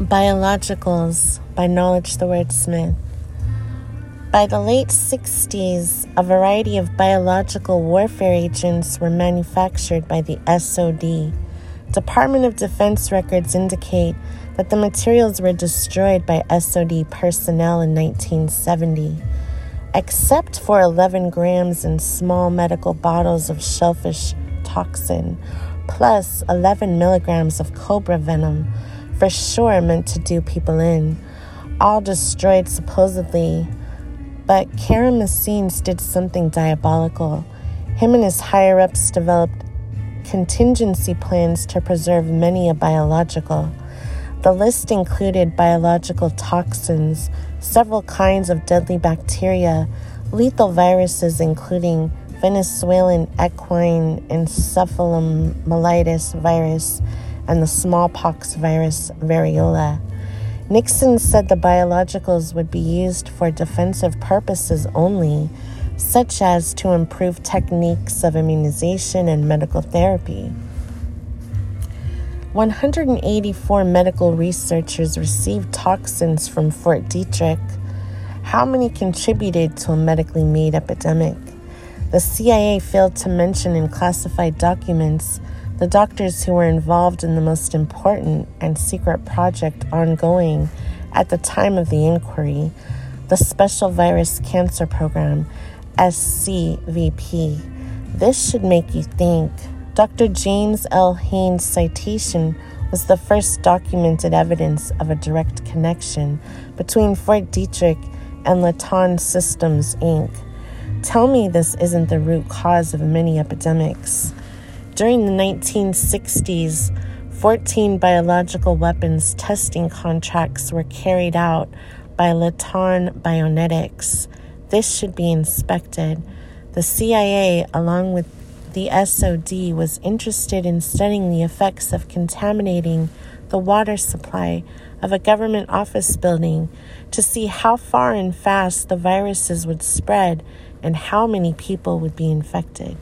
Biologicals by Knowledge the Wordsmith. By the late 60s, a variety of biological warfare agents were manufactured by the SOD. Department of Defense records indicate that the materials were destroyed by SOD personnel in 1970. Except for 11 grams in small medical bottles of shellfish toxin, plus 11 milligrams of cobra venom for sure meant to do people in, all destroyed supposedly. But Karamessines did something diabolical. Him and his higher ups developed contingency plans to preserve many a biological. The list included biological toxins, several kinds of deadly bacteria, lethal viruses, including Venezuelan equine encephalomyelitis virus and the smallpox virus variola. Nixon said the biologicals would be used for defensive purposes only, such as to improve techniques of immunization and medical therapy. 184 medical researchers received toxins from Fort Detrick. How many contributed to a medically made epidemic? The CIA failed to mention in classified documents the doctors who were involved in the most important and secret project ongoing at the time of the inquiry, the Special Virus Cancer Program, SCVP. This should make you think. Dr. James L. Haynes' citation was the first documented evidence of a direct connection between Fort Detrick and Litton Systems, Inc. Tell me this isn't the root cause of many epidemics. During the 1960s, 14 biological weapons testing contracts were carried out by Litton Bionetics. This should be inspected. The CIA, along with the SOD, was interested in studying the effects of contaminating the water supply of a government office building to see how far and fast the viruses would spread and how many people would be infected.